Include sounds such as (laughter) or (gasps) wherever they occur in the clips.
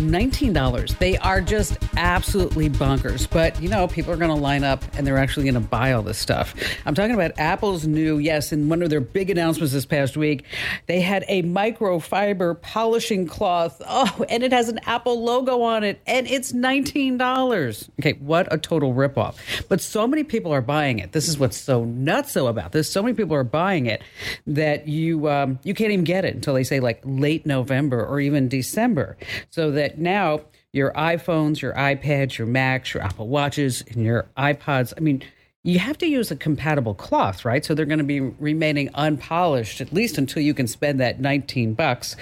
$19. They are just absolutely bonkers. But, you know, people are going to line up and they're actually going to buy all this stuff. I'm talking about Apple's new, yes, in one of their big announcements this past week, they had a microfiber polishing cloth. Oh, and it has an Apple logo on it and it's $19. Okay, what a total ripoff. But so many people are buying it. This is what's so nutso about this. So many people are buying it that you um, you can't even get it until they say like late November or even December. So that now your iPhones, your iPads, your Macs, your Apple Watches, and your iPods, I mean, you have to use a compatible cloth, right? So they're going to be remaining unpolished at least until you can spend that 19 bucks.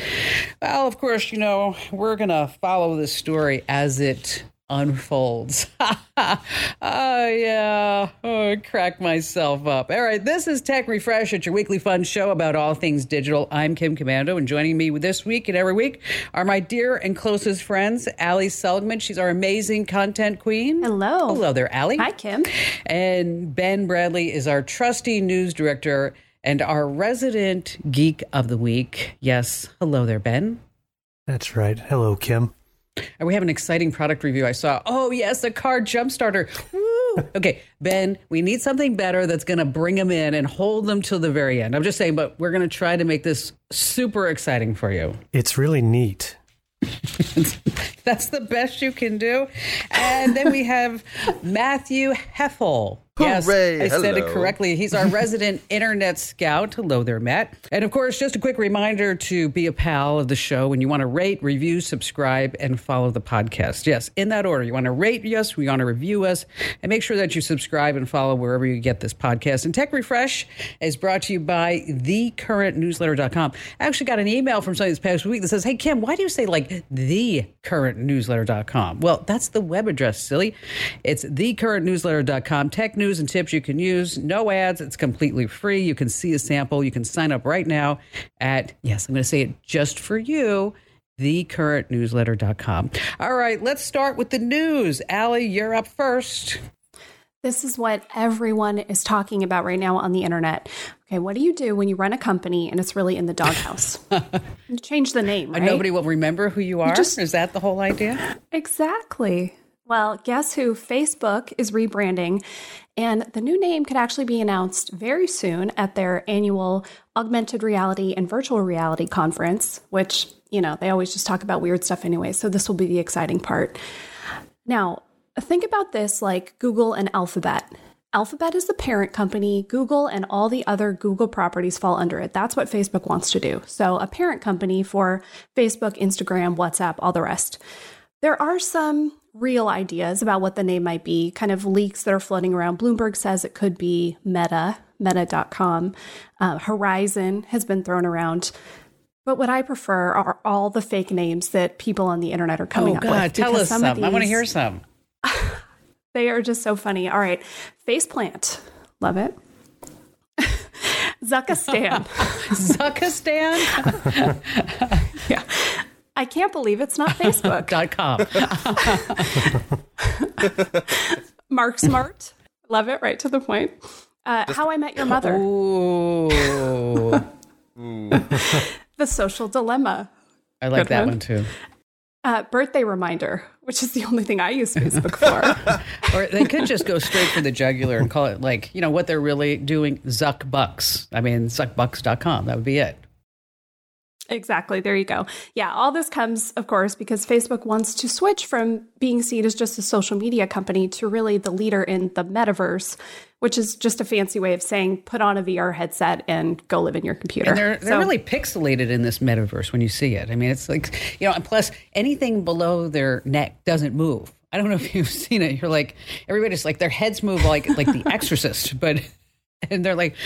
Well, of course, you know, we're going to follow this story as it unfolds. (laughs) oh, yeah. Oh, I crack myself up. All right. This is Tech Refresh. It's your weekly fun show about all things digital. I'm Kim Komando, and joining me this week and every week are my dear and closest friends, Allie Seligman. She's our amazing content queen. Hello. Hello there, Allie. Hi, Kim. And Ben Bradley is our trusty news director and our resident geek of the week. Yes. Hello there, Ben. That's right. Hello, Kim. And we have an exciting product review. I saw, oh, yes, a car jump starter. Woo! okay, Ben, we need something better that's going to bring them in and hold them till the very end. I'm just saying, but we're going to try to make this super exciting for you. It's really neat. (laughs) that's the best you can do. And then we have Matthew Heffel. Yes, Hooray, I said it correctly. He's our (laughs) resident internet scout. Hello there, Matt. And of course, just a quick reminder to be a pal of the show when you want to rate, review, subscribe, and follow the podcast. Yes, in that order. You want to rate us, we want to review us, and make sure that you subscribe and follow wherever you get this podcast. And Tech Refresh is brought to you by thecurrentnewsletter.com. I actually got an email from somebody this past week that says, Hey, Kim, why do you say like thecurrentnewsletter.com? Well, that's the web address, silly. It's thecurrentnewsletter.com. Tech news and tips you can use. No ads. It's completely free. You can see a sample. You can sign up right now at, yes, I'm going to say it just for you thecurrentnewsletter.com. All right, let's start with the news. Allie, you're up first. This is what everyone is talking about right now on the internet. Okay, what do you do when you run a company and it's really in the doghouse? (laughs) You Change the name, right? Nobody will remember who you are. just- Is that the whole idea? Exactly. Well, guess who? Facebook is rebranding, and the new name could actually be announced very soon at their annual augmented reality and virtual reality conference, which, you know, they always just talk about weird stuff anyway. So this will be the exciting part. Now, think about this like Google and Alphabet. Alphabet is the parent company. Google and all the other Google properties fall under it. That's what Facebook wants to do. So, a parent company for Facebook, Instagram, WhatsApp, all the rest. There are some real ideas about what the name might be, kind of leaks that are floating around. Bloomberg says it could be Meta, meta.com. Uh, Horizon has been thrown around. But what I prefer are all the fake names that people on the internet are coming oh, up God, with. tell us some some. I want to hear some. (laughs) they are just so funny. All right. Faceplant. Love it. (laughs) Zuckistan. (laughs) Zuckistan.com. yeah. I can't believe it's not Facebook. (laughs) (laughs) Mark Smart. Love it. Right to the point. Uh, How I Met Your Mother. Ooh. (laughs) The Social Dilemma. I like Good that one. one too. Uh, birthday Reminder, which is the only thing I use Facebook for. Or they could just go straight for the jugular and call it like, you know, what they're really doing, Zuck Bucks. I mean, zuckbucks.com. That would be it. Exactly. There you go. Yeah, all this comes, of course, because Facebook wants to switch from being seen as just a social media company to really the leader in the metaverse, which is just a fancy way of saying put on a VR headset and go live in your computer. And they're, they're So- really pixelated in this metaverse when you see it. I mean, it's like, you know, and plus anything below their neck doesn't move. I don't know if (laughs) you've seen it. You're like, everybody's like, their heads move like like the exorcist, (laughs) but, and they're like,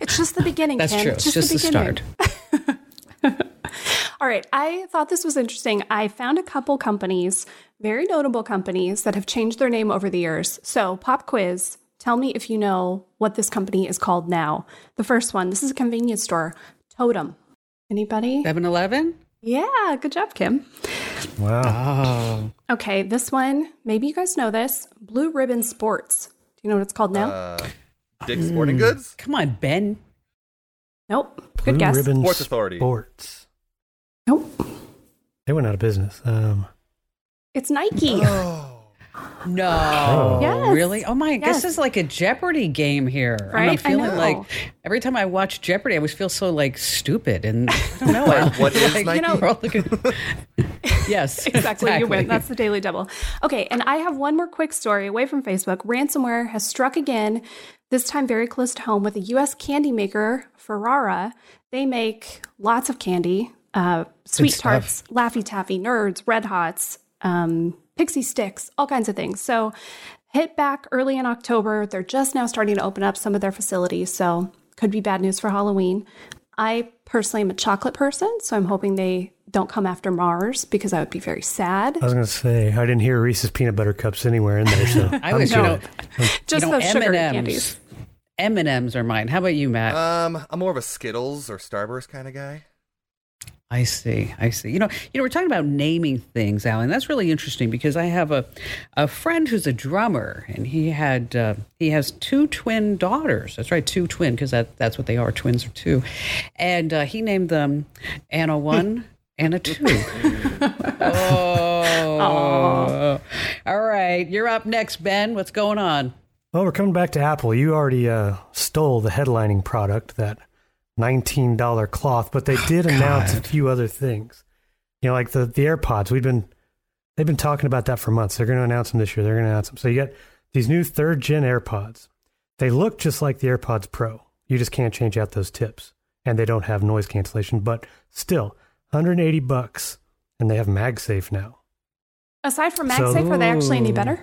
It's just the beginning. that's Kim. true. It's just the beginning. start. (laughs) All right. I thought this was interesting. I found a couple companies, very notable companies, that have changed their name over the years. So, pop quiz. Tell me if you know what this company is called now. The first one, this is a convenience store, Tote'm. Anybody? 7 Eleven? Yeah, good job, Kim. Wow. Oh. Okay, this one, maybe you guys know this Blue Ribbon Sports. Do you know what it's called now? Uh, Dick's Sporting Goods? Come on, Ben. nope. Blue Good guess. Ribbon Sports Authority. Sports. Nope. They went out of business. Um, It's Nike. No, Yes. really? Oh my! Yes. This is like a Jeopardy game here. And I'm Right? I feeling know. like every time I watch Jeopardy, I always feel so like stupid, and I don't know. I, What is like, Nike? know- we're all looking- (laughs) yes, exactly, you win. That's the Daily Double. Okay, and I have one more quick story away from Facebook. Ransomware has struck again, this time very close to home with a U.S. candy maker, Ferrara. They make lots of candy, uh, sweet stuff. tarts, Laffy Taffy, Nerds, Red Hots, um, Pixy Stix, all kinds of things. So hit back early in October. They're just now starting to open up some of their facilities, so could be bad news for Halloween. I personally am a chocolate person, so I'm hoping they don't come after Mars because I would be very sad. I was going to say, I didn't hear Reese's peanut butter cups anywhere in there. So (laughs) I was, you good. (laughs) Just you know, those sugary M&Ms. candies. M and M's are mine. How about you, Matt? Um, I'm more of a Skittles or Starburst kind of guy. I see. I see. You know, you know, we're talking about naming things, Alan. That's really interesting because I have a a friend who's a drummer, and he had uh, he has two twin daughters. That's right, two twin because that that's what they are. Twins are two, and uh, he named them Anna one. (laughs) and a two. (laughs) oh. All right. You're up next, Ben. What's going on? Well, we're coming back to Apple. You already uh, stole the headlining product, that $19 cloth, but they did announce a few other things. You know, like the, the AirPods. We've been they've been talking about that for months. They're going to announce them this year. They're going to announce them. So you got these new third gen AirPods. They look just like the AirPods Pro. You just can't change out those tips, and they don't have noise cancellation. But still, 180 bucks, and they have MagSafe now. Aside from So- MagSafe, are they actually any better?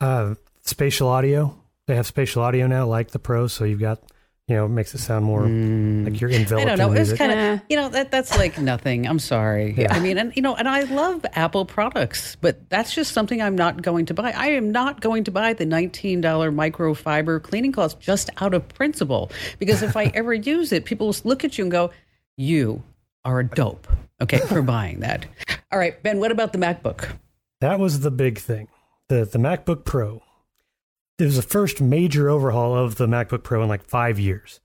Uh, spatial audio. They have spatial audio now, like the Pro. So you've got, you know, it makes it sound more mm. like you're enveloped I don't know. in It's kind of you know that that's like nothing. I'm sorry. Yeah. I mean, and you know, and I love Apple products, but that's just something I'm not going to buy. I am not going to buy the $19 microfiber cleaning cloth just out of principle because if I (laughs) ever use it, people will look at you and go, "You are a dope." Okay, for (laughs) buying that. All right, Ben. What about the MacBook? That was the big thing. The the MacBook Pro. It was the first major overhaul of the MacBook Pro in like five years.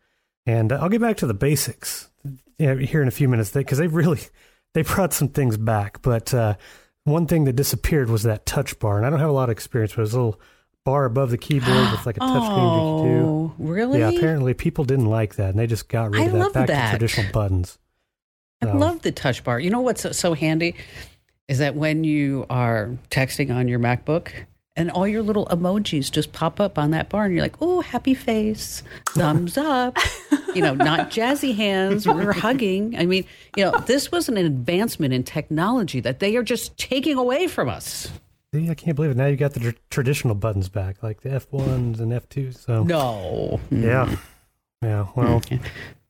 And uh, I'll get back to the basics here in a few minutes because they really (laughs) they brought some things back. But uh, one thing that disappeared was that touch bar, and I don't have a lot of experience, it was a little bar above the keyboard with like a touch screen you do. (gasps) Oh, really? Yeah, apparently people didn't like that, and they just got rid I of that love back that. to traditional buttons. I love the touch bar. You know what's so handy is that when you are texting on your MacBook and all your little emojis just pop up on that bar and you're like, oh, happy face, thumbs up, (laughs) you know, not jazzy hands, we're hugging. I mean, you know, this was an advancement in technology that they are just taking away from us. I can't believe it. Now you got the tr- traditional buttons back, like the F1s and F2s. So No. Yeah. Yeah. Well,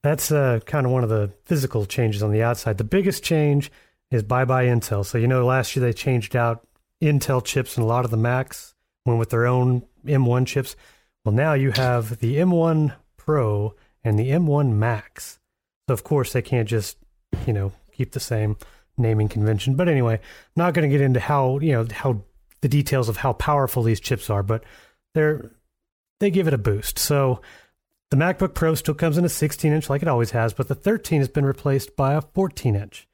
that's uh, kind of one of the physical changes on the outside. The biggest change is bye bye Intel. So, you know, last year they changed out Intel chips and a lot of the Macs went with their own M1 chips. Well, now you have the M1 Pro and the M1 Max. So, of course, they can't just, you know, keep the same naming convention. But anyway, not going to get into how, you know, how the details of how powerful these chips are, but they're they give it a boost. So the MacBook Pro still comes in a 16 inch like it always has, but the 13 has been replaced by a 14 inch.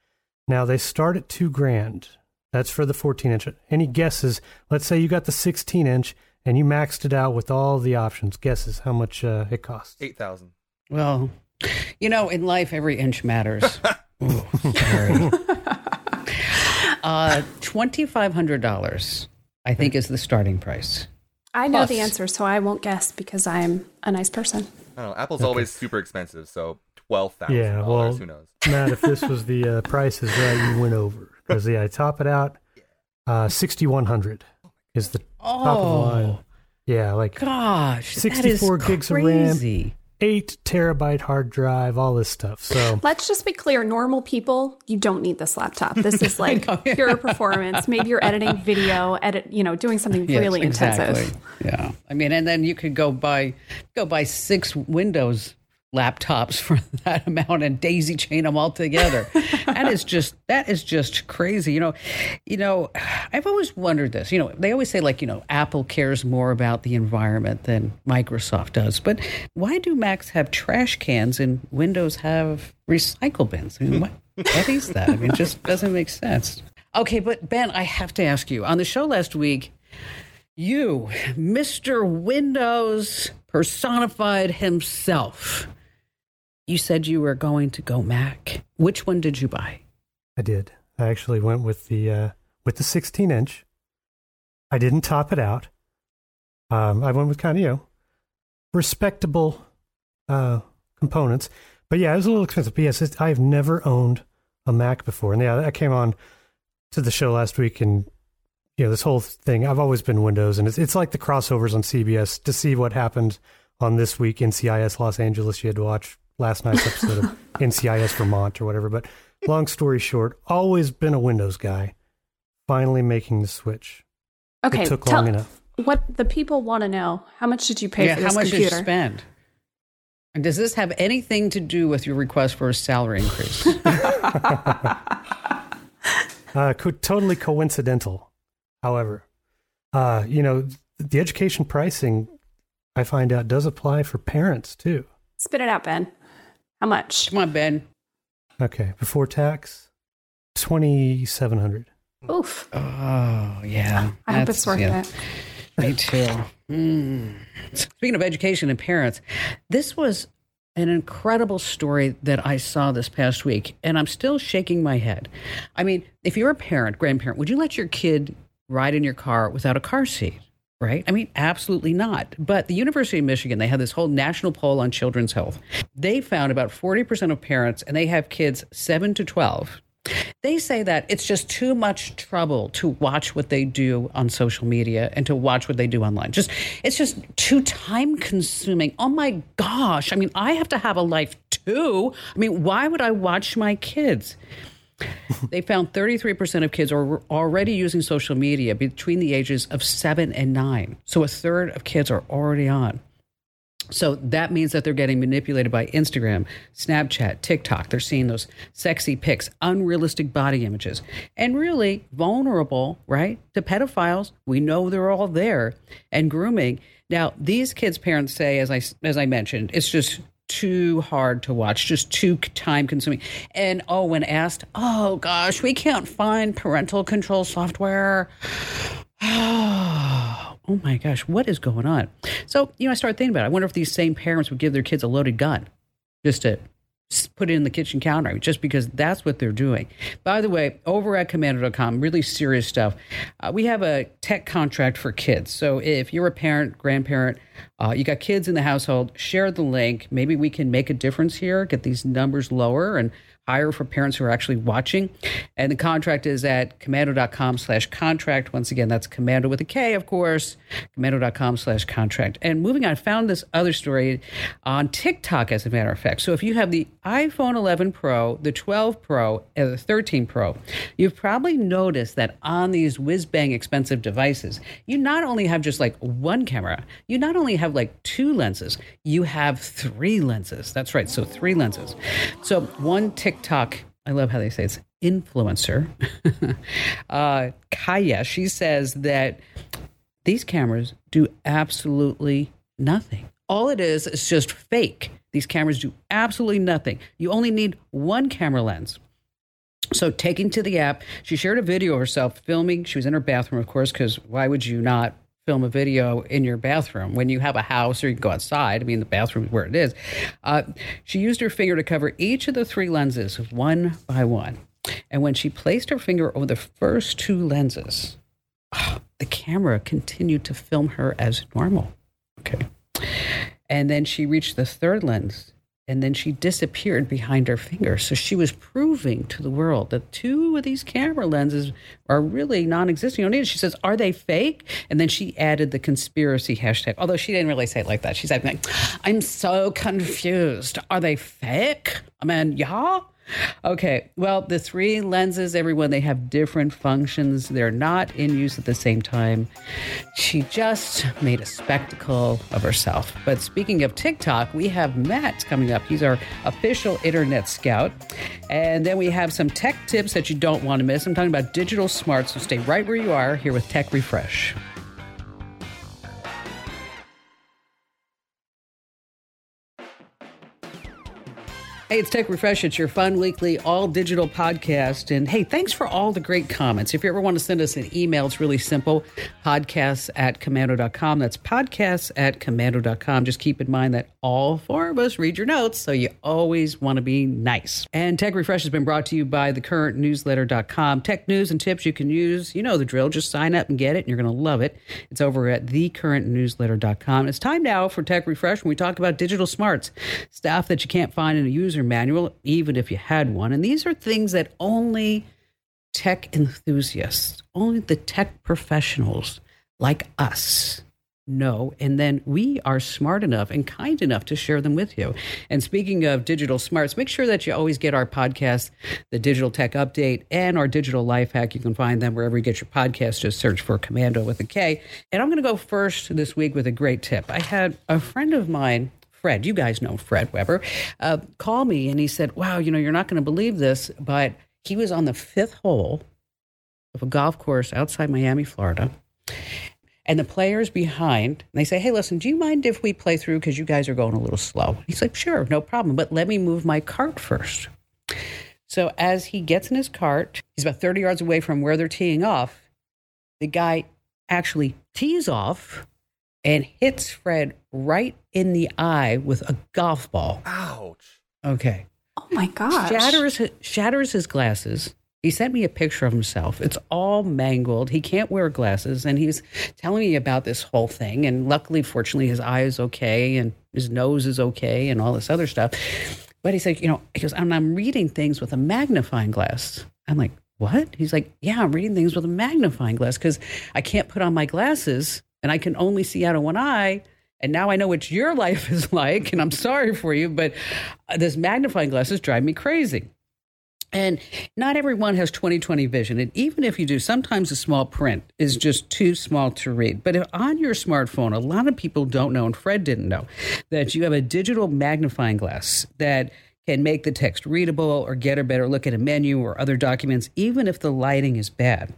Now they start at two grand. That's for the 14 inch. Any guesses? Let's say you got the 16 inch and you maxed it out with all the options. Guesses how much uh, it costs? Eight thousand. Well, you know, in life, every inch matters. Ooh, (laughs) (laughs) uh, $2,500, I think, is the starting price. I know the answer, so I won't guess because I'm a nice person. I don't know. Apple's always super expensive, so twelve thousand Yeah, well- Who knows? Matt, if this was the uh, prices right, you went over because yeah, top it out. Uh, 6100 is the top of the line. Yeah, like Gosh, 64 is gigs of RAM. eight terabyte hard drive, all this stuff. So Let's just be clear normal people, you don't need this laptop. This is (laughs) like pure performance. Maybe you're editing video, edit, you know, doing something Yes, really exactly. intensive. Yeah, I mean, and then you could go buy go buy six Windows laptops for (laughs) that amount and daisy chain them all together. (laughs) that is just that is just crazy. You know, you know, I've always wondered this. You know, they always say like you know Apple cares more about the environment than Microsoft does, but why do Macs have trash cans and Windows have recycle bins? I mean, what, what is that? I mean, it just doesn't make sense. Okay, but Ben, I have to ask you on the show last week, you, Mr. Windows personified himself, you said you were going to go Mac. Which one did you buy? I did. I actually went with the uh, with the 16 inch. I didn't top it out. Um, I went with kind of you know respectable uh, components, but yeah, it was a little expensive. But yes, I've never owned a Mac before, and yeah, I came on to the show last week, and you know this whole thing. I've always been Windows, and it's it's like the crossovers on CBS to see what happened on this week in CIS Los Angeles. You had to watch last night's episode of (laughs) NCIS Vermont or whatever. But long story short, always been a Windows guy. Finally making the switch. Okay, it took tell, long enough. What the people want to know: How much did you pay yeah, for this how much computer? did you spend? And does this have anything to do with your request for a salary increase? (laughs) (laughs) uh, co- totally coincidental. However, uh, you know, the education pricing, I find out, does apply for parents too. Spit it out, Ben. How much? Come on, Ben. Okay, before tax, twenty seven hundred. Oof. Oh, yeah. I hope it's worth yeah. it. Me too. Mm. Speaking of education and parents, this was an incredible story that I saw this past week, and I'm still shaking my head. I mean, if you're a parent, grandparent, would you let your kid ride in your car without a car seat? Right? I mean, absolutely not. But the University of Michigan, they had this whole national poll on children's health. They found about 40% of parents, and they have kids 7 to 12, they say that it's just too much trouble to watch what they do on social media and to watch what they do online. Just it's just too time consuming. Oh my gosh. I mean, I have to have a life too. I mean, why would I watch my kids? They found 33% of kids are already using social media between the ages of 7 and 9. So a third of kids are already on. So that means that they're getting manipulated by Instagram, Snapchat, TikTok. They're seeing those sexy pics, unrealistic body images, and really vulnerable, right, to pedophiles. We know they're all there and grooming. Now, these kids' parents say, as I as I mentioned, it's just too hard to watch, just too time consuming. And oh, when asked, oh gosh, we can't find parental control software. (sighs) oh my gosh, what is going on? So, you know, I started thinking about it. I wonder if these same parents would give their kids a loaded gun just to put it in the kitchen counter, just because that's what they're doing. By the way, over at komando.com, really serious stuff. Uh, we have a tech contract for kids. So if you're a parent, grandparent, uh, you got kids in the household, share the link. Maybe we can make a difference here, get these numbers lower and higher for parents who are actually watching. And the contract is at komando.com slash contract. Once again, that's komando with a K, of course, komando.com slash contract. And moving on, I found this other story on TikTok, as a matter of fact. So if you have the iPhone 11 Pro, the 12 Pro, and the 13 Pro, you've probably noticed that on these whiz bang expensive devices, you not only have just like one camera, you not only have like two lenses, you have three lenses. That's right. So three lenses. So one TikTok, I love how they say it's influencer, (laughs) uh, Kaya, she says that these cameras do absolutely nothing. All it is is just fake. These cameras do absolutely nothing. You only need one camera lens. So, taking to the app, she shared a video of herself filming. She was in her bathroom, of course, because why would you not film a video in your bathroom when you have a house or you can go outside? I mean, the bathroom is where it is. Uh, she used her finger to cover each of the three lenses one by one. And when she placed her finger over the first two lenses, the camera continued to film her as normal. Okay. And then she reached the third lens and then she disappeared behind her finger. So she was proving to the world that two of these camera lenses are really non existent. You don't need it. She says, Are they fake? And then she added the conspiracy hashtag, although she didn't really say it like that. She said, I'm so confused. Are they fake? I mean, yeah. Okay, well, the three lenses, everyone, they have different functions. They're not in use at the same time. She just made a spectacle of herself. But speaking of TikTok, we have Matt coming up. He's our official internet scout. And then we have some tech tips that you don't want to miss. I'm talking about digital smarts, so stay right where you are here with Tech Refresh. Hey, it's Tech Refresh. It's your fun weekly all digital podcast. And hey, thanks for all the great comments. If you ever want to send us an email, it's really simple podcasts at komando.com. That's podcasts at komando.com. Just keep in mind that all four of us read your notes, so you always want to be nice. And Tech Refresh has been brought to you by thecurrentnewsletter.com. Tech news and tips you can use. You know the drill. Just sign up and get it, and you're going to love it. It's over at thecurrentnewsletter.com. It's time now for Tech Refresh when we talk about digital smarts, stuff that you can't find in a user manual, even if you had one. And these are things that only tech enthusiasts, only the tech professionals like us know. And then we are smart enough and kind enough to share them with you. And speaking of digital smarts, make sure that you always get our podcast, the Digital Tech Update, and our Digital Life Hack. You can find them wherever you get your podcast. Just search for Komando with a K. And I'm going to go first this week with a great tip. I had a friend of mine Fred, you guys know Fred Weber, uh, call me and he said, Wow, you know, you're not going to believe this, but he was on the fifth hole of a golf course outside Miami, Florida. And the players behind, they say, Hey, listen, do you mind if we play through because you guys are going a little slow? He's like, Sure, no problem, but let me move my cart first. So as he gets in his cart, he's about 30 yards away from where they're teeing off. The guy actually tees off and hits Fred right in the eye with a golf ball. Ouch. Okay. Oh my gosh. Shatters shatters his glasses. He sent me a picture of himself. It's all mangled. He can't wear glasses. And he's telling me about this whole thing. And luckily, fortunately, his eye is okay and his nose is okay and all this other stuff. But he's like, you know, he goes, and I'm reading things with a magnifying glass. I'm like, what? He's like, yeah, I'm reading things with a magnifying glass because I can't put on my glasses and I can only see out of one eye. And now I know what your (laughs) life is like, and I'm sorry for you, but uh, this magnifying glasses drive me crazy. And not everyone has 20/20 vision. And even if you do, sometimes the small print is just too small to read. But if on your smartphone, a lot of people don't know, and Fred didn't know, that you have a digital magnifying glass that can make the text readable or get a better look at a menu or other documents, even if the lighting is bad.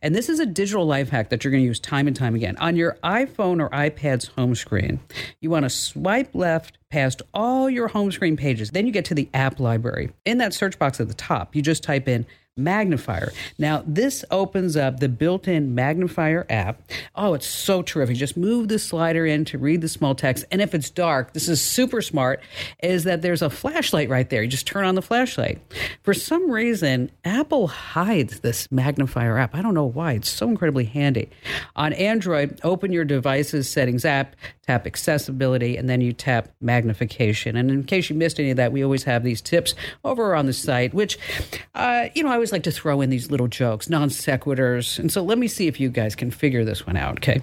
And this is a digital life hack that you're going to use time and time again. On your iPhone or iPad's home screen, you want to swipe left past all your home screen pages. Then you get to the app library. In that search box at the top, you just type in magnifier. Now, this opens up the built in magnifier app. Oh, it's so terrific. Just move the slider in to read the small text. And if it's dark, this is super smart, is that there's a flashlight right there. You just turn on the flashlight. For some reason, Apple hides this magnifier app. I don't know why. It's so incredibly handy. On Android, open your device's settings app, tap accessibility, and then you tap magnification. And in case you missed any of that, we always have these tips over on the site, which, uh, you know, I always like to throw in these little jokes, non sequiturs. And so let me see if you guys can figure this one out, okay?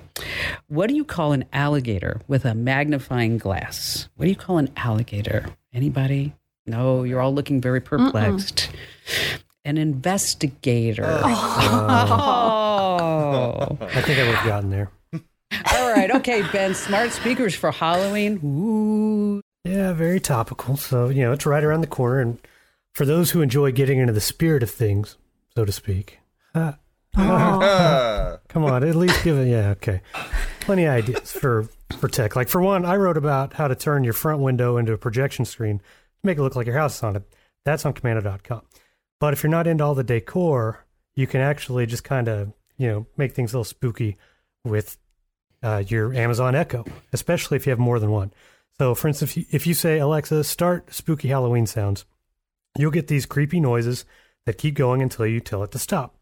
What do you call an alligator with a magnifying glass? What do you call an alligator? Anybody? No, you're all looking very perplexed. Mm-mm. An investigator. Oh. oh. (laughs) I think I would have gotten there. All right. Okay, Ben. Smart speakers for Halloween. Ooh. Yeah, very topical. So, you know, it's right around the corner. And for those who enjoy getting into the spirit of things, so to speak. (laughs) Uh, oh. (laughs) come on, at least give it. Yeah, okay. Plenty of ideas for for tech. Like for one, I wrote about how to turn your front window into a projection screen to make it look like your house is on it. That's on Komando.com. But if you're not into all the decor, you can actually just kind of you know make things a little spooky with uh, your Amazon Echo, especially if you have more than one. So, for instance, if you, if you say Alexa, start spooky Halloween sounds, you'll get these creepy noises that keep going until you tell it to stop.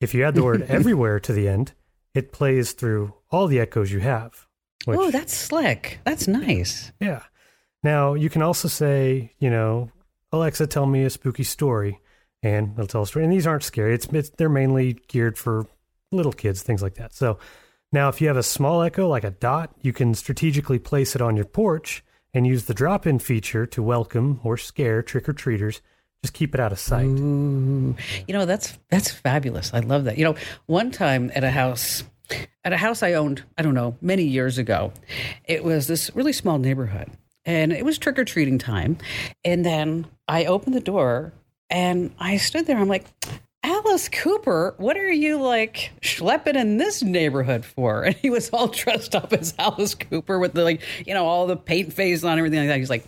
If you add the word (laughs) everywhere to the end, it plays through all the echoes you have. Which, oh, that's slick. That's nice. Yeah. Now, you can also say, you know, Alexa, tell me a spooky story, and it'll tell a story. And these aren't scary. It's, it's they're mainly geared for little kids, things like that. So now, if you have a small echo like a dot, you can strategically place it on your porch and use the drop in feature to welcome or scare trick or treaters. Just keep it out of sight. Ooh. You know, that's that's fabulous. I love that. You know, one time at a house at a house I owned, I don't know, many years ago, it was this really small neighborhood. And it was trick or treating time. And then I opened the door and I stood there. I'm like, Alice Cooper, what are you like schlepping in this neighborhood for? (laughs) And he was all dressed up as Alice Cooper with the like, you know, all the paint face on everything like that. He's like,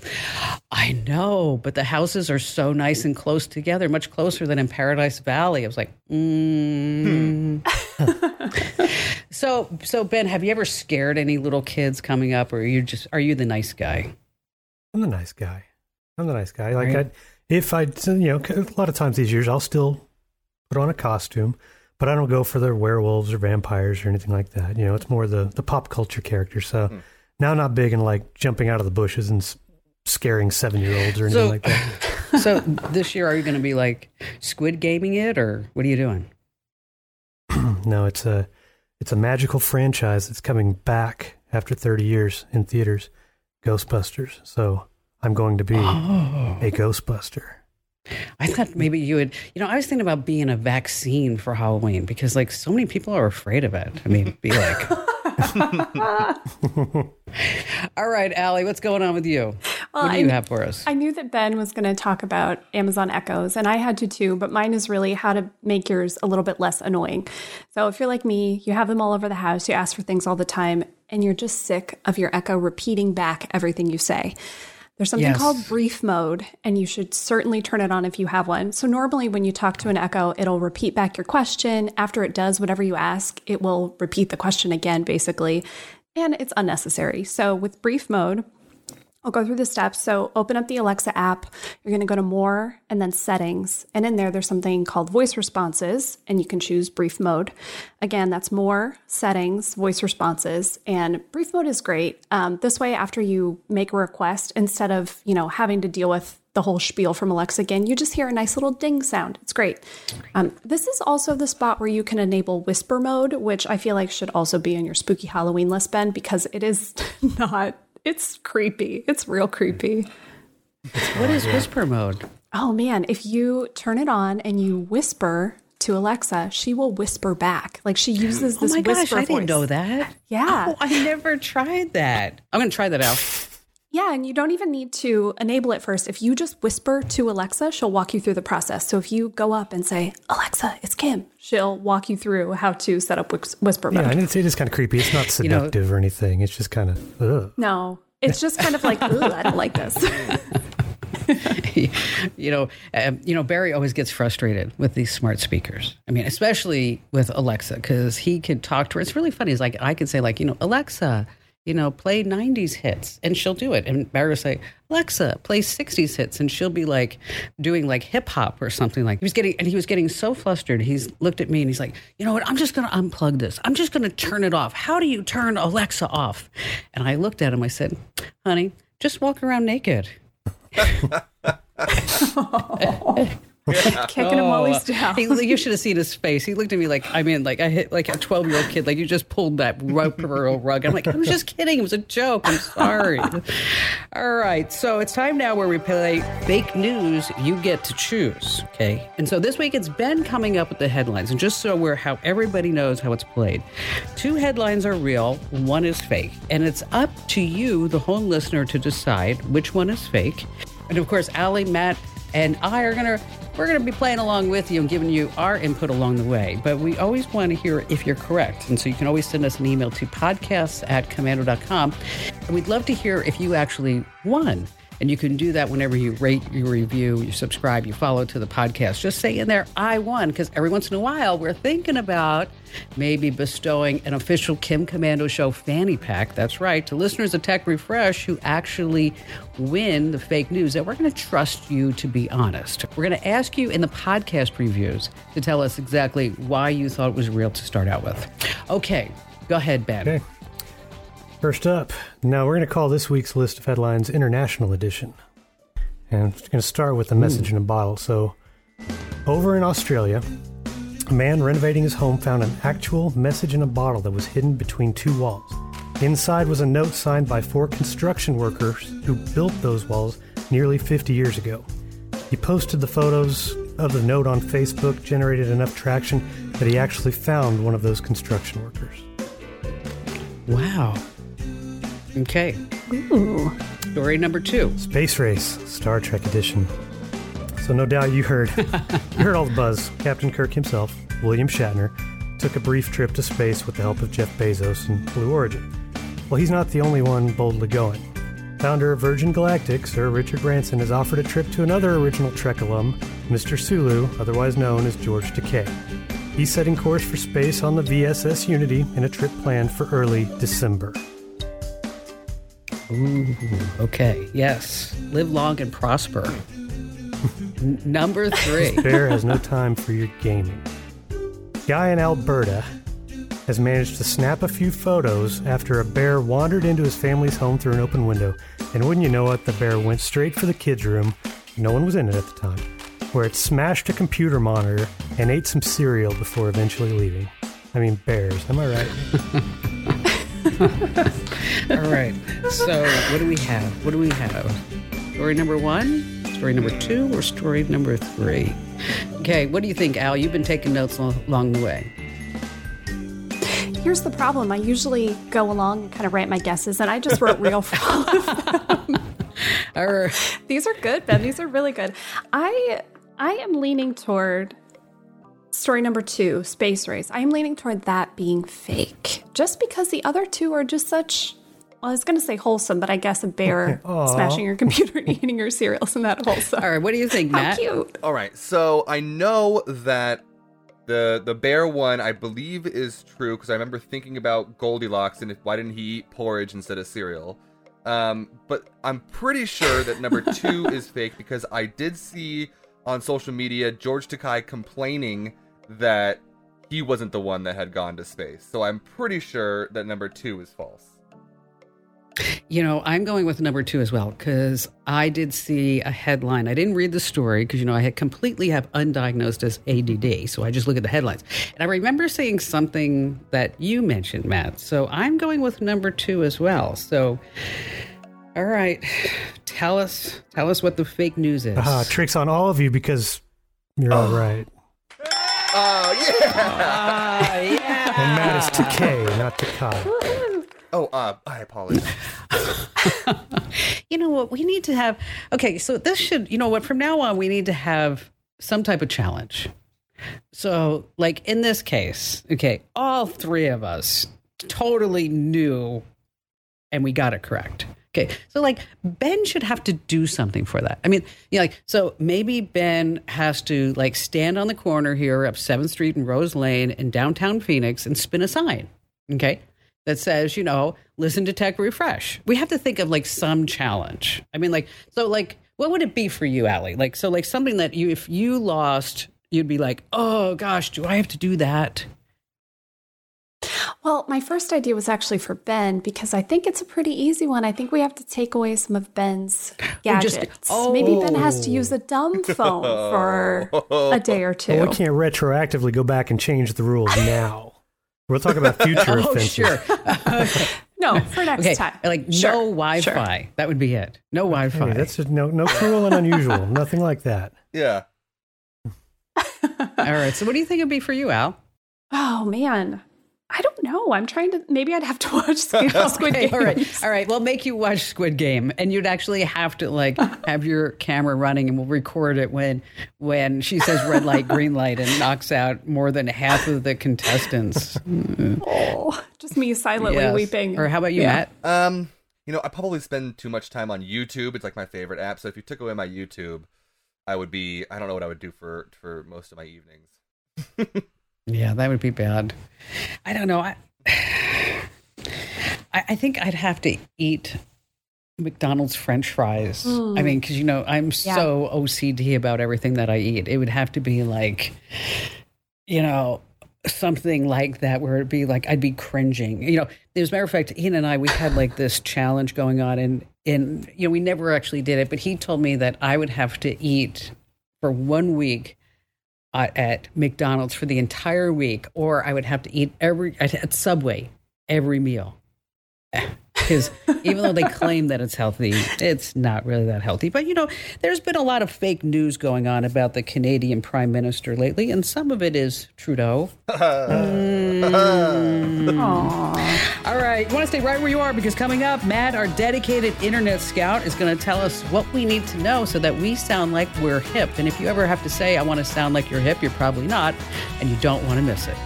I know, but the houses are so nice and close together, much closer than in Paradise Valley. I was like, mm. hmm. (laughs) so, so Ben, have you ever scared any little kids coming up, or are you just are you the nice guy? I'm the nice guy. I'm the nice guy. Like right. I, if I, you know, a lot of times these years I'll still put on a costume, but I don't go for the werewolves or vampires or anything like that. You know, it's more the the pop culture character. So hmm. now I'm not big in like jumping out of the bushes and scaring seven year olds or anything so, like that. (laughs) so this year, are you going to be like Squid Gaming it, or what are you doing? (clears throat) no, it's a it's a magical franchise that's coming back after 30 years in theaters, Ghostbusters. So I'm going to be oh. a Ghostbuster. I thought maybe you would, you know, I was thinking about being a vaccine for Halloween because, like, so many people are afraid of it. I mean, be like. (laughs) All right, Allie, what's going on with you? Well, what do you I, have for us? I knew that Ben was going to talk about Amazon Echoes, and I had to too, but mine is really how to make yours a little bit less annoying. So if you're like me, you have them all over the house, you ask for things all the time, and you're just sick of your Echo repeating back everything you say. There's something yes. called brief mode, and you should certainly turn it on if you have one. So, normally, when you talk to an Echo, it'll repeat back your question. After it does whatever you ask, it will repeat the question again, basically, and it's unnecessary. So, with brief mode, I'll go through the steps. So, open up the Alexa app. You're going to go to More and then Settings. And in there, there's something called Voice Responses, and you can choose Brief Mode. Again, that's More, Settings, Voice Responses. And Brief Mode is great. Um, this way, after you make a request, instead of you know having to deal with the whole spiel from Alexa again, you just hear a nice little ding sound. It's great. Um, this is also the spot where you can enable whisper mode, which I feel like should also be on your spooky Halloween list, Ben, because it is (laughs) not it's creepy. It's real creepy. What is whisper mode? Oh man, if you turn it on and you whisper to Alexa, she will whisper back. Like she uses oh this. Whisper mode. Oh my gosh, I didn't know that. Yeah, oh, I never tried that. I'm gonna try that out. Yeah, and you don't even need to enable it first. If you just whisper to Alexa, she'll walk you through the process. So if you go up and say, Alexa, it's Kim, she'll walk you through how to set up whisper mode. Yeah, and it's, it is kind of creepy. It's not seductive (laughs) you know, or anything. It's just kind of, ugh. No, it's just kind of like, ugh, I don't like this. (laughs) you know, um, you know, Barry always gets frustrated with these smart speakers. I mean, especially with Alexa, because he could talk to her. It's really funny. It's like I can say, like, you know, Alexa, you know, play 90s hits and she'll do it. And Barry will say, Alexa, play 60s hits. And she'll be like doing like hip hop or something like he was getting, and he was getting so flustered. He's looked at me and he's like, you know what? I'm just going to unplug this. I'm just going to turn it off. How do you turn Alexa off? And I looked at him. I said, honey, just walk around naked. (laughs) (laughs) (laughs) kicking him while he's oh. down. He, you should have seen his face. He looked at me like I mean, like I hit like a twelve year old kid. Like you just pulled that rope rug. I'm like, I was just kidding. It was a joke. I'm sorry. (laughs) All right, so it's time now where we play fake news. You get to choose. Okay, and so this week it's Ben coming up with the headlines, and just so we're how everybody knows how it's played, two headlines are real, one is fake, and it's up to you, the home listener, to decide which one is fake. And of course, Allie, Matt, and I are gonna we're to be playing along with you and giving you our input along the way. But we always want to hear if you're correct. And so you can always send us an email to podcasts at komando.com. And we'd love to hear if you actually won. And you can do that whenever you rate, you review, you subscribe, you follow to the podcast. Just say in there, I won, because every once in a while we're thinking about maybe bestowing an official Kim Komando Show fanny pack. That's right, to listeners of Tech Refresh who actually win the fake news that we're going to trust you to be honest. We're going to ask you in the podcast reviews to tell us exactly why you thought it was real to start out with. Okay, go ahead, Ben. Okay. First up, now we're going to call this week's list of headlines International Edition. And I'm going to start with a hmm. message Ooh. in a bottle. So, over in Australia, a man renovating his home found an actual message in a bottle that was hidden between two walls. Inside was a note signed by four construction workers who built those walls nearly 50 years ago. He posted the photos of the note on Facebook, generated enough traction that he actually found one of those construction workers. Wow. Okay. Ooh. Story number two Space Race, Star Trek Edition. So no doubt you heard (laughs) you heard all the buzz. Captain Kirk himself, William Shatner, took a brief trip to space with the help of Jeff Bezos and Blue Origin. Well, he's not the only one boldly going. Founder of Virgin Galactic, Sir Richard Branson, has offered a trip to another original Trek alum, Mr. Sulu, otherwise known as George Takei. He's setting course for space on the VSS Unity in a trip planned for early December. Ooh, okay. Yes. Live long and prosper. Number three. Bear has no time for your gaming. Guy in Alberta has managed to snap a few photos after a bear wandered into his family's home through an open window. And wouldn't you know it, the bear went straight for the kids' room. No one was in it at the time, where it smashed a computer monitor and ate some cereal before eventually leaving. I mean, bears, am I right? (laughs) (laughs) All right. So, what do we have? What do we have? Story number one, story number two, or story number three? Okay, what do you think, Al? You've been taking notes al- along the way. Here's the problem. I usually go along and kind of write my guesses, and I just wrote real for all of them. All right. These are good, Ben. These are really good. I I am leaning toward story number two, space race. I am leaning toward that being fake, just because the other two are just such. Well, I was going to say wholesome, but I guess a bear (laughs) smashing your computer and eating your cereal isn't that wholesome. All right. What do you think, (laughs) How Matt? cute. All right, so I know that the the bear one I believe is true because I remember thinking about Goldilocks and if, why didn't he eat porridge instead of cereal. Um, but I'm pretty sure that number two (laughs) is fake because I did see on social media George Takai complaining that he wasn't the one that had gone to space. So I'm pretty sure that number two is false. You know, I'm going with number two as well because I did see a headline. I didn't read the story because, you know, I had completely have undiagnosed as ADD. So I just look at the headlines. And I remember seeing something that you mentioned, Matt. So I'm going with number two as well. So, all right. Tell us, tell us what the fake news is. Aha, tricks on all of you because you're all (sighs) right. Oh yeah. Ah, yeah. And Matt is Takei, not Takai. Oh, uh, I apologize. (laughs) you know what? We need to have. Okay, so this should, you know what? From now on, we need to have some type of challenge. So, like in this case, okay, all three of us totally knew and we got it correct. Okay, so like Ben should have to do something for that. I mean, you know, like so maybe Ben has to like stand on the corner here up Seventh Street and Rose Lane in downtown Phoenix and spin a sign. Okay, that says, you know, listen to Tech Refresh. We have to think of like some challenge. I mean, like, so like, what would it be for you, Allie? Like, so like something that you, if you lost, you'd be like, oh gosh, do I have to do that? Well, my first idea was actually for Ben because I think it's a pretty easy one. I think we have to take away some of Ben's (laughs) just- gadgets. Maybe Ben has to oh. use a dumb oh. phone for a day or two. Well, we can't retroactively go back and change the rules (laughs) now. We'll talk about future (laughs) Oh, offenses. sure. No, for next Okay, time. like Sure, no Wi-Fi. sure. That would be it. No Wi-Fi. Hey, that's just no no cruel and unusual. Nothing like that. Yeah. All right. So, what do you think it'd be for you, Al? Oh man, I don't know. I'm trying to. Maybe I'd have to (laughs) watch Squid, Squid (laughs) Okay, Game. all right, all right. We'll make you watch Squid Game, and you'd actually have to like have your camera running, and we'll record it when when she says red light, green light, and knocks out more than half of the contestants. Oh, just me silently Yes. weeping. Or how about you, Yeah. Matt? Um, you know, I probably spend too much time on YouTube. It's like my favorite app. So if you took away my YouTube, I would be I don't know what I would do for for most of my evenings. (laughs) Yeah, that would be bad. I don't know. I I, I think I'd have to eat McDonald's French fries. I mean, hmm. because you know I'm so OCD about everything that I eat. It would have to be like, you know, something like that where it'd be like I'd be cringing. You know, as a matter of fact, Ian and I we had like this challenge going on, and and you know we never actually did it, but he told me that I would have to eat for one week uh, at McDonald's for the entire week, or I would have to eat every at, at Subway every meal. Because even though they claim that it's healthy, it's not really that healthy. But you know, there's been a lot of fake news going on about the Canadian Prime Minister lately, and some of it is Trudeau. (laughs) mm. All right, you want to stay right where you are because coming up, Matt, our dedicated internet scout, is going to tell us what we need to know so that we sound like we're hip. And if you ever have to say, I want to sound like you're hip, you're probably not, and you don't want to miss it.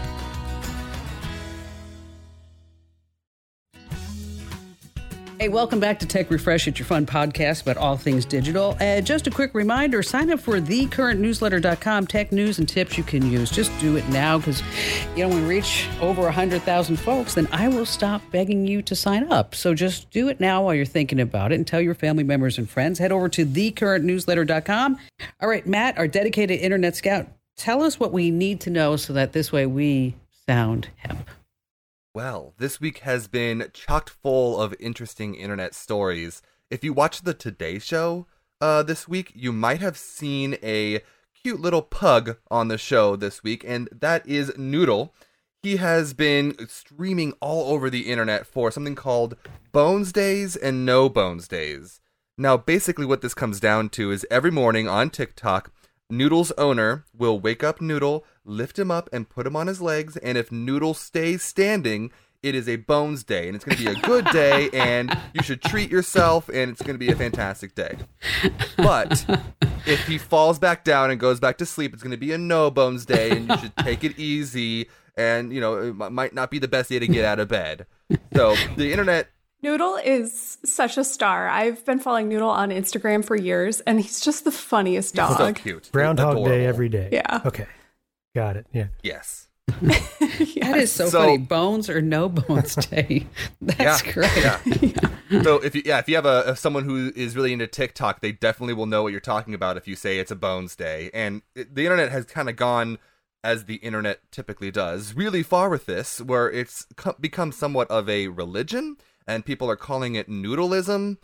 Hey, welcome back to Tech Refresh. It's your fun podcast about all things digital. Uh, just a quick reminder sign up for thecurrentnewsletter.com tech news and tips you can use. Just do it now because, you know, when we reach over 100,000 folks, then I will stop begging you to sign up. So just do it now while you're thinking about it and tell your family members and friends. Head over to thecurrentnewsletter.com. All right, Matt, our dedicated internet scout, tell us what we need to know so that this way we sound hemp. Well, this week has been chocked full of interesting internet stories. If you watch the Today Show uh, this week, you might have seen a cute little pug on the show this week, and that is Noodle. He has been streaming all over the internet for something called Bones Days and No Bones Days. Now, basically, what this comes down to is every morning on TikTok, Noodle's owner will wake up Noodle, lift him up, and put him on his legs. And if Noodle stays standing, it is a bones day, and it's going to be a good day, (laughs) and you should treat yourself, and it's going to be a fantastic day. But if he falls back down and goes back to sleep, it's going to be a no bones day, and you should take it easy. And you know, it might not be the best day to get out of bed. So the internet Noodle is such a star. I've been following Noodle on Instagram for years, and he's just the funniest dog. So cute. Groundhog Adorable. Day every day. Yeah. Okay. Got it. Yeah. Yes. yes. (laughs) That is so, so, funny. Bones or no bones (laughs) day. That's yeah, great. Yeah. yeah. (laughs) So if you yeah if you have a, a, someone who is really into TikTok, they definitely will know what you're talking about if you say it's a bones day. And it, the internet has kind of gone as the internet typically does, really far with this, where it's co- become somewhat of a religion and people are calling it noodleism.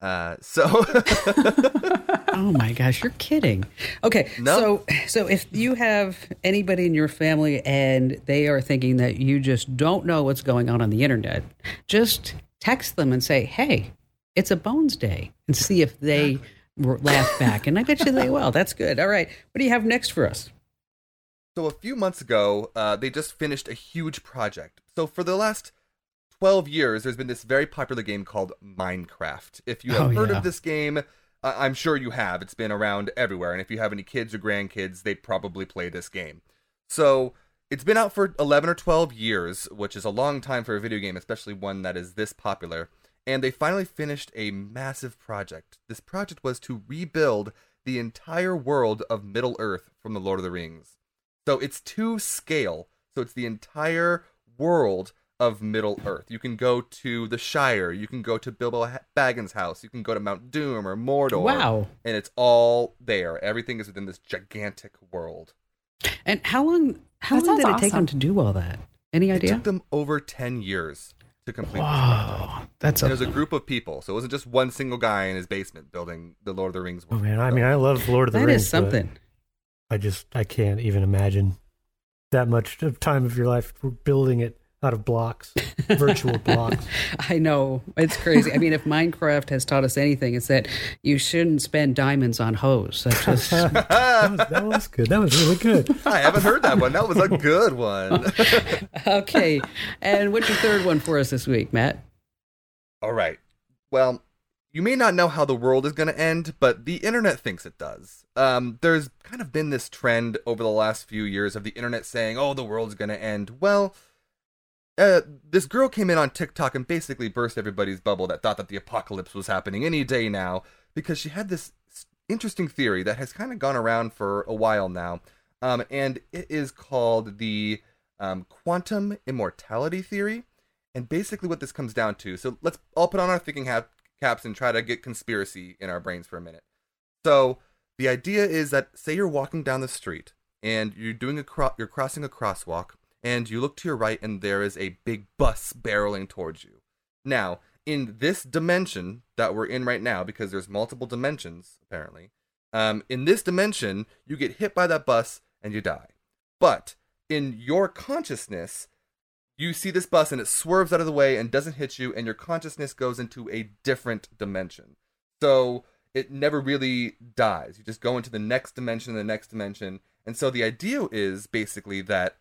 Uh, so. Oh my gosh, you're kidding. Okay, no. so so if you have anybody in your family and they are thinking that you just don't know what's going on on the internet, just text them and say, "Hey, it's a Bones Day," and see if they laugh back. And I bet you they will. That's good. All right, what do you have next for us? So a few months ago, uh, they just finished a huge project. So for the last 12 years, there's been this very popular game called Minecraft. If you have oh, heard yeah. of this game, I'm sure you have. It's been around everywhere. And if you have any kids or grandkids, they probably play this game. So it's been out for 11 or 12 years, which is a long time for a video game, especially one that is this popular. And they finally finished a massive project. This project was to rebuild the entire world of Middle Earth from the Lord of the Rings. So it's to scale. So it's the entire world of Middle Earth. You can go to the Shire, you can go to Bilbo Baggins' house, you can go to Mount Doom or Mordor. Wow. And it's all there. Everything is within this gigantic world. And how long how that long did it awesome. take them to do all that? Any idea? It took them over 10 years to complete Wow. That's a... it was a group of people. So it wasn't just one single guy in his basement building the Lord of the Rings oh, world. Oh man, I mean I love Lord of the that Rings. That is something. I just I can't even imagine that much of time of your life building it out of blocks, virtual (laughs) blocks. I know it's crazy. I mean, if Minecraft has taught us anything, it's that you shouldn't spend diamonds on hoes. That, just... (laughs) that, was, that was good. That was really good. I haven't heard that one. That was a good one. (laughs) okay, and what's your third one for us this week, Matt? All right. Well, you may not know how the world is going to end, but the internet thinks it does. Um, there's kind of been this trend over the last few years of the internet saying, "Oh, the world's going to end." Well uh, this girl came in on TikTok and basically burst everybody's bubble that thought that the apocalypse was happening any day now because she had this interesting theory that has kind of gone around for a while now. Um, and it is called the um, quantum immortality theory. And basically, what this comes down to so let's all put on our thinking hat, caps and try to get conspiracy in our brains for a minute. So, the idea is that say you're walking down the street and you're doing a cro- you're crossing a crosswalk and you look to your right and there is a big bus barreling towards you. Now, in this dimension that we're in right now, because there's multiple dimensions apparently, um, in this dimension you get hit by that bus and you die. But in your consciousness, you see this bus and it swerves out of the way and doesn't hit you, and your consciousness goes into a different dimension. So it never really dies. You just go into the next dimension, the next dimension. And so the idea is basically that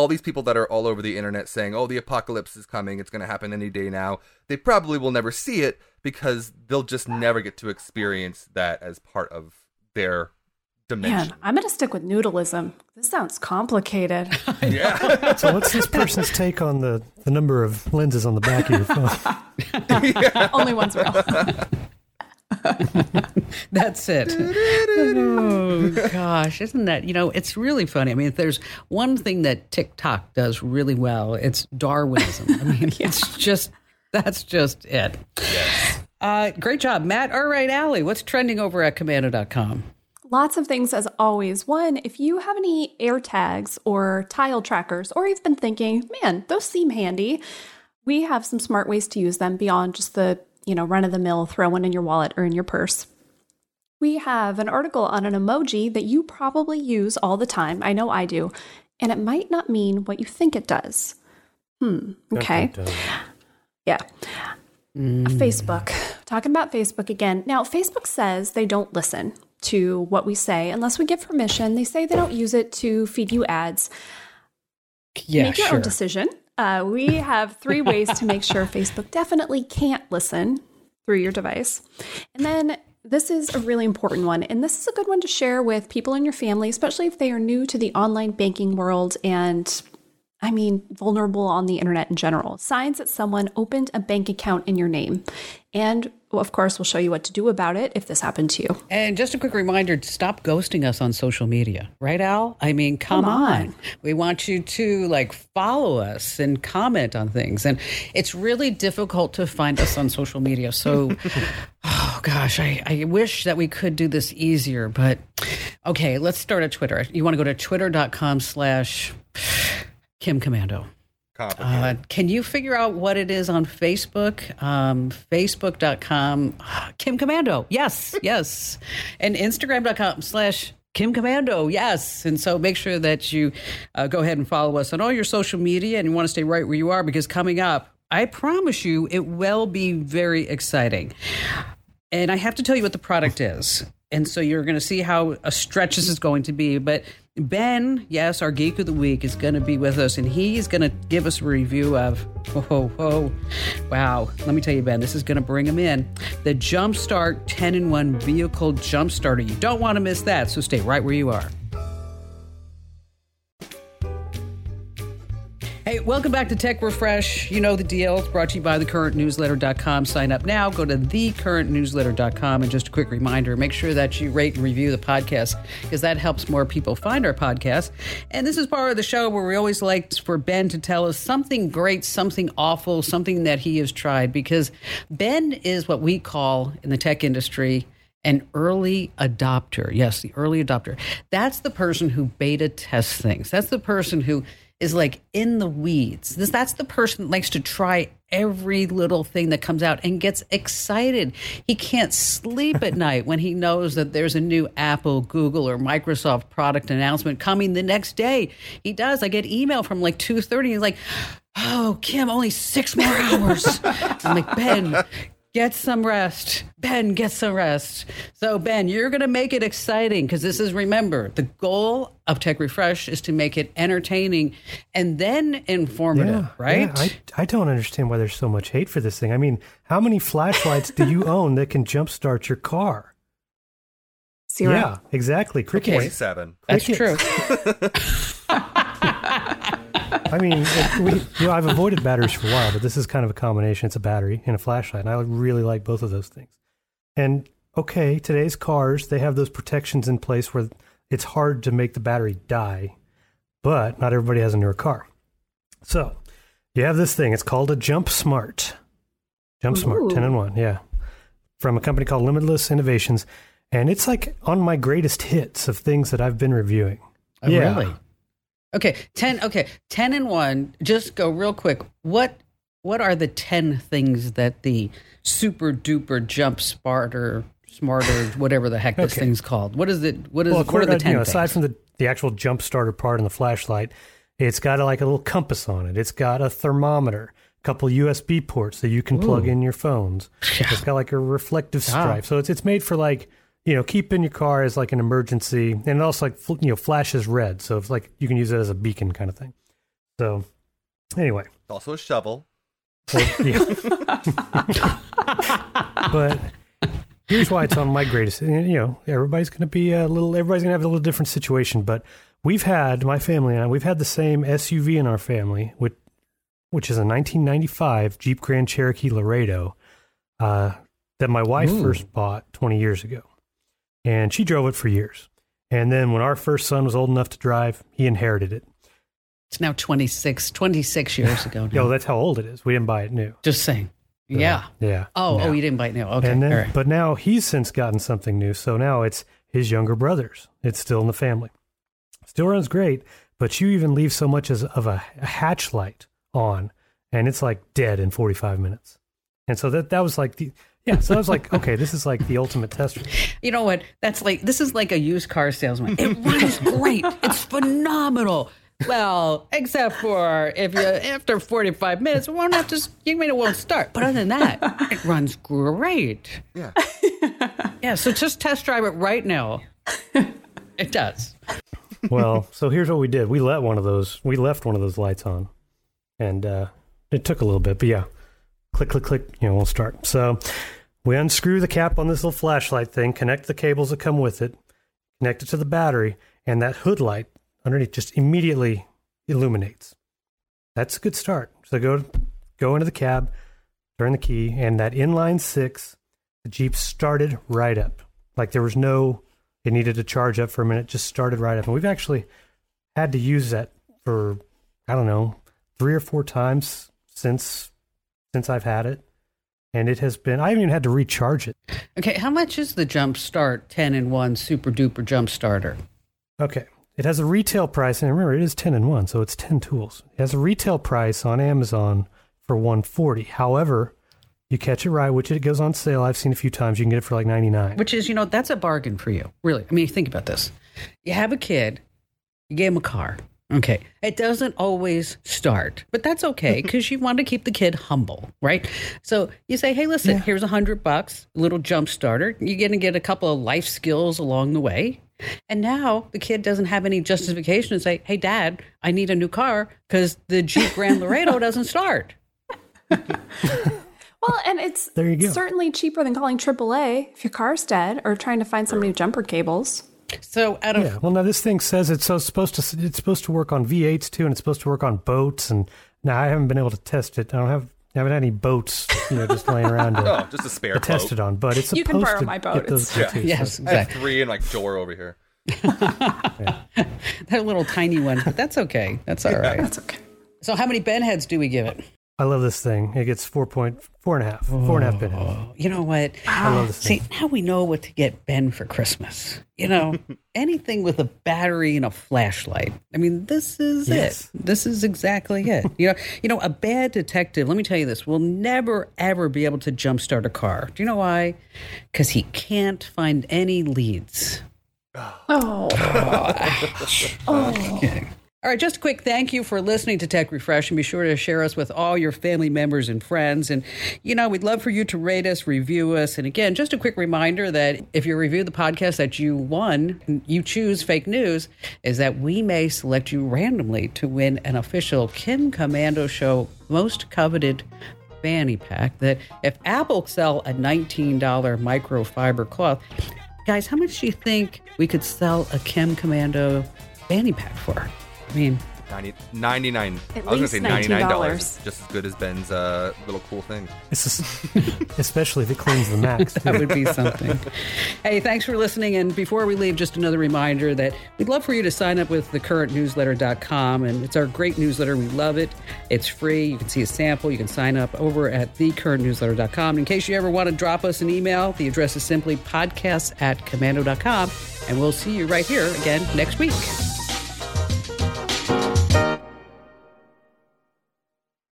all these people that are all over the internet saying, oh, the apocalypse is coming, it's going to happen any day now, they probably will never see it because they'll just never get to experience that as part of their dimension. Man, I'm going to stick with noodleism. This sounds complicated. (laughs) yeah. So what's this person's take on the, the number of lenses on the back of your phone? (laughs) Only one's real. (laughs) (laughs) That's it. oh gosh, isn't that you know? It's really funny. I mean, if there's one thing that TikTok does really well, it's Darwinism. I mean, (laughs) it's just that's just it. Yes. Uh, great job, Matt. All right, Allie, what's trending over at komando.com? Lots of things as always. One, if you have any AirTags or tile trackers, or you've been thinking, man, those seem handy, we have some smart ways to use them beyond just the you know, run of the mill, throw one in your wallet or in your purse. We have an article on an emoji that you probably use all the time. I know I do. And it might not mean what you think it does. Hmm. Okay. Yeah. Mm. Facebook. Talking about Facebook again. Now, Facebook says they don't listen to what we say unless we give permission. They say they don't use it to feed you ads. Yeah, Make your sure. own decision. Uh, we have three ways to make sure Facebook definitely can't listen through your device. And then this is a really important one. And this is a good one to share with people in your family, especially if they are new to the online banking world and I mean, vulnerable on the internet in general. Signs that someone opened a bank account in your name. And of course, we'll show you what to do about it if this happened to you. And just a quick reminder to stop ghosting us on social media, right, Al? I mean, come, come on. on. We want you to like follow us and comment on things. And it's really difficult to find us on social media. So, (laughs) oh gosh, I, I wish that we could do this easier. But okay, let's start at Twitter. You want to go to twitter.com slash Kim Komando. Uh, can you figure out what it is on Facebook? Um, Facebook.com, Kim Komando. Yes, (laughs) yes. And Instagram.com slash Kim Komando. Yes. And so make sure that you uh, go ahead and follow us on all your social media and you want to stay right where you are because coming up, I promise you, it will be very exciting. And I have to tell you what the product is. And so you're going to see how a stretch this is going to be. But Ben, yes, our geek of the week is going to be with us, and he's going to give us a review of. Whoa, whoa, wow! Let me tell you, Ben, this is going to bring him in. The Jumpstart 10 in 1 vehicle jump starter. You don't want to miss that, so stay right where you are. Hey, welcome back to Tech Refresh. You know the deal. It's brought to you by thecurrentnewsletter.com. Sign up now. Go to thecurrentnewsletter.com. And just a quick reminder make sure that you rate and review the podcast because that helps more people find our podcast. And this is part of the show where we always like for Ben to tell us something great, something awful, something that he has tried because Ben is what we call in the tech industry an early adopter. Yes, the early adopter. That's the person who beta tests things. That's the person who is like in the weeds. This that's the person that likes to try every little thing that comes out and gets excited. He can't sleep at (laughs) night when he knows that there's a new Apple, Google, or Microsoft product announcement coming the next day. He does. I get email from like 2:30. He's like, "Oh, Kim, only 6 more hours." I'm like, "Ben, Get some rest. Ben, get some rest. So, Ben, you're going to make it exciting because this is, remember, the goal of Tech Refresh is to make it entertaining and then informative, yeah, right? Yeah. I, I don't understand why there's so much hate for this thing. I mean, how many flashlights do you (laughs) own that can jumpstart your car? Zero. Yeah, exactly. Cricket. Okay. Seven. That's true. (laughs) (laughs) I mean, we, you know, I've avoided batteries for a while, but this is kind of a combination. It's a battery and a flashlight, and I really like both of those things. And okay, today's cars they have those protections in place where it's hard to make the battery die, but not everybody has a newer car. So you have this thing. It's called a Jump Smart. Jump Smart, ten and one, yeah, from a company called Limitless Innovations, and it's like on my greatest hits of things that I've been reviewing. Oh, yeah. Really? Okay, 10 okay, 10 and 1. Just go real quick. What what are the 10 things that the super duper jump smarter smarter whatever the heck this Okay. thing's called? What is it what is well, what are the 10 you know, aside from the, the actual jump starter part and the flashlight, It's got a, like a little compass on it. It's got a thermometer, a couple USB ports that you can plug in your phones. It's got like a reflective ah. stripe. So it's it's made for like you know keep in your car as like an emergency, and it also like you know flashes red. So it's like you can use it as a beacon kind of thing. So anyway, It's also a shovel. well, yeah. (laughs) but here's why it's on my greatest. You know, everybody's going to be a little. Everybody's going to have a little different situation. But we've had my family and I. We've had the same SUV in our family, which which is a 1995 Jeep Grand Cherokee Laredo uh, that my wife Ooh. first bought 20 years ago, and she drove it for years. And then when our first son was old enough to drive, he inherited it. It's now 26, 26 years ago now. Yo, that's how old it is. We didn't buy it new. Just saying. Yeah. Yeah. Oh, oh, you didn't buy it new. Okay. and then, right. but now he's since gotten something new. So now it's his younger brothers. It's still in the family. Still runs great, but you even leave so much as of a, a hatch light on, and it's like dead in 45 minutes. And so that that was like the yeah. So I was like, okay, this is like the ultimate test. (laughs) You know what? That's like this is like a used car salesman. It runs great. It's phenomenal. Well, except for if you after forty five minutes, it won't have to. You mean it won't start, but other than that, it runs great. Yeah. (laughs) Yeah. So just test drive it right now. It does. Well, so here's what we did. We let one of those. We left one of those lights on, and uh, it took a little bit, but yeah, click, click, click. You know, we'll start. So we unscrew the cap on this little flashlight thing, connect the cables that come with it, connect it to the battery, and that hood light underneath just immediately illuminates. That's a good start. So go go into the cab, turn the key, and that inline six, the Jeep started right up. Like there was no it needed to charge up for a minute, just started right up. And we've actually had to use that for I don't know, three or four times since since I've had it. And it has been I haven't even had to recharge it. Okay. How much is the Jump Start ten in one super duper jump starter? Okay. It has a retail price, and remember, it is 10 in 1, so it's 10 tools. It has a retail price on Amazon for 140 However, you catch it right, which it goes on sale. I've seen a few times. You can get it for like 99 Which is, you know, that's a bargain for you. Really. I mean, think about this. You have a kid, you gave him a car. Okay. It doesn't always start, but that's okay (laughs) because you want to keep the kid humble, right? So you say, hey, listen, here's a hundred bucks, little jump starter. You're going to get a couple of life skills along the way. And now the kid doesn't have any justification to say, hey, dad, I need a new car because the Jeep Grand Laredo (laughs) doesn't start. (laughs) Well, and it's There you go. certainly cheaper than calling AAA if your car's dead or trying to find some new jumper cables. So out of Yeah. Well, now this thing says it's so supposed to it's supposed to work on V8s too, and it's supposed to work on boats. And now I haven't been able to test it. I don't have I haven't had any boats, you know, just laying around to, (laughs) Oh, just a spare to test it on. But it's supposed You can borrow to my boat. get those It's- too, so- yes, I have three in like door over here. (laughs) that little tiny one, but that's okay. That's all right. That's okay. So how many Ben heads do we give it? I love this thing. It gets four point four and a half, four and a half oh. bit. You know what? I love this See, thing. now we know what to get Ben for Christmas. You know, (laughs) anything with a battery and a flashlight. I mean, this is Yes. it. This is exactly it. You know, you know, a bad detective. Let me tell you this: will never ever be able to jumpstart a car. Do you know why? Because he can't find any leads. Oh, All right, just a quick thank you for listening to Tech Refresh and be sure to share us with all your family members and friends. And, you know, we'd love for you to rate us, review us. And again, just a quick reminder that if you review the podcast that you won, you choose fake news, is that we may select you randomly to win an official Kim Komando Show most coveted fanny pack that if Apple sell a $19 microfiber cloth, guys, how much do you think we could sell a Kim Komando fanny pack for? I mean, 90, 99 At I was least gonna say $99. $19. Just as good as Ben's uh, little cool thing. It's just, (laughs) especially if it cleans the Macs. (laughs) that would be something. hey, thanks for listening. And before we leave, just another reminder that we'd love for you to sign up with thecurrentnewsletter.com. And it's our great newsletter. We love it. It's free. You can see a sample. You can sign up over at thecurrentnewsletter.com. In case you ever want to drop us an email, the address is simply podcasts at komando.com. And we'll see you right here again next week.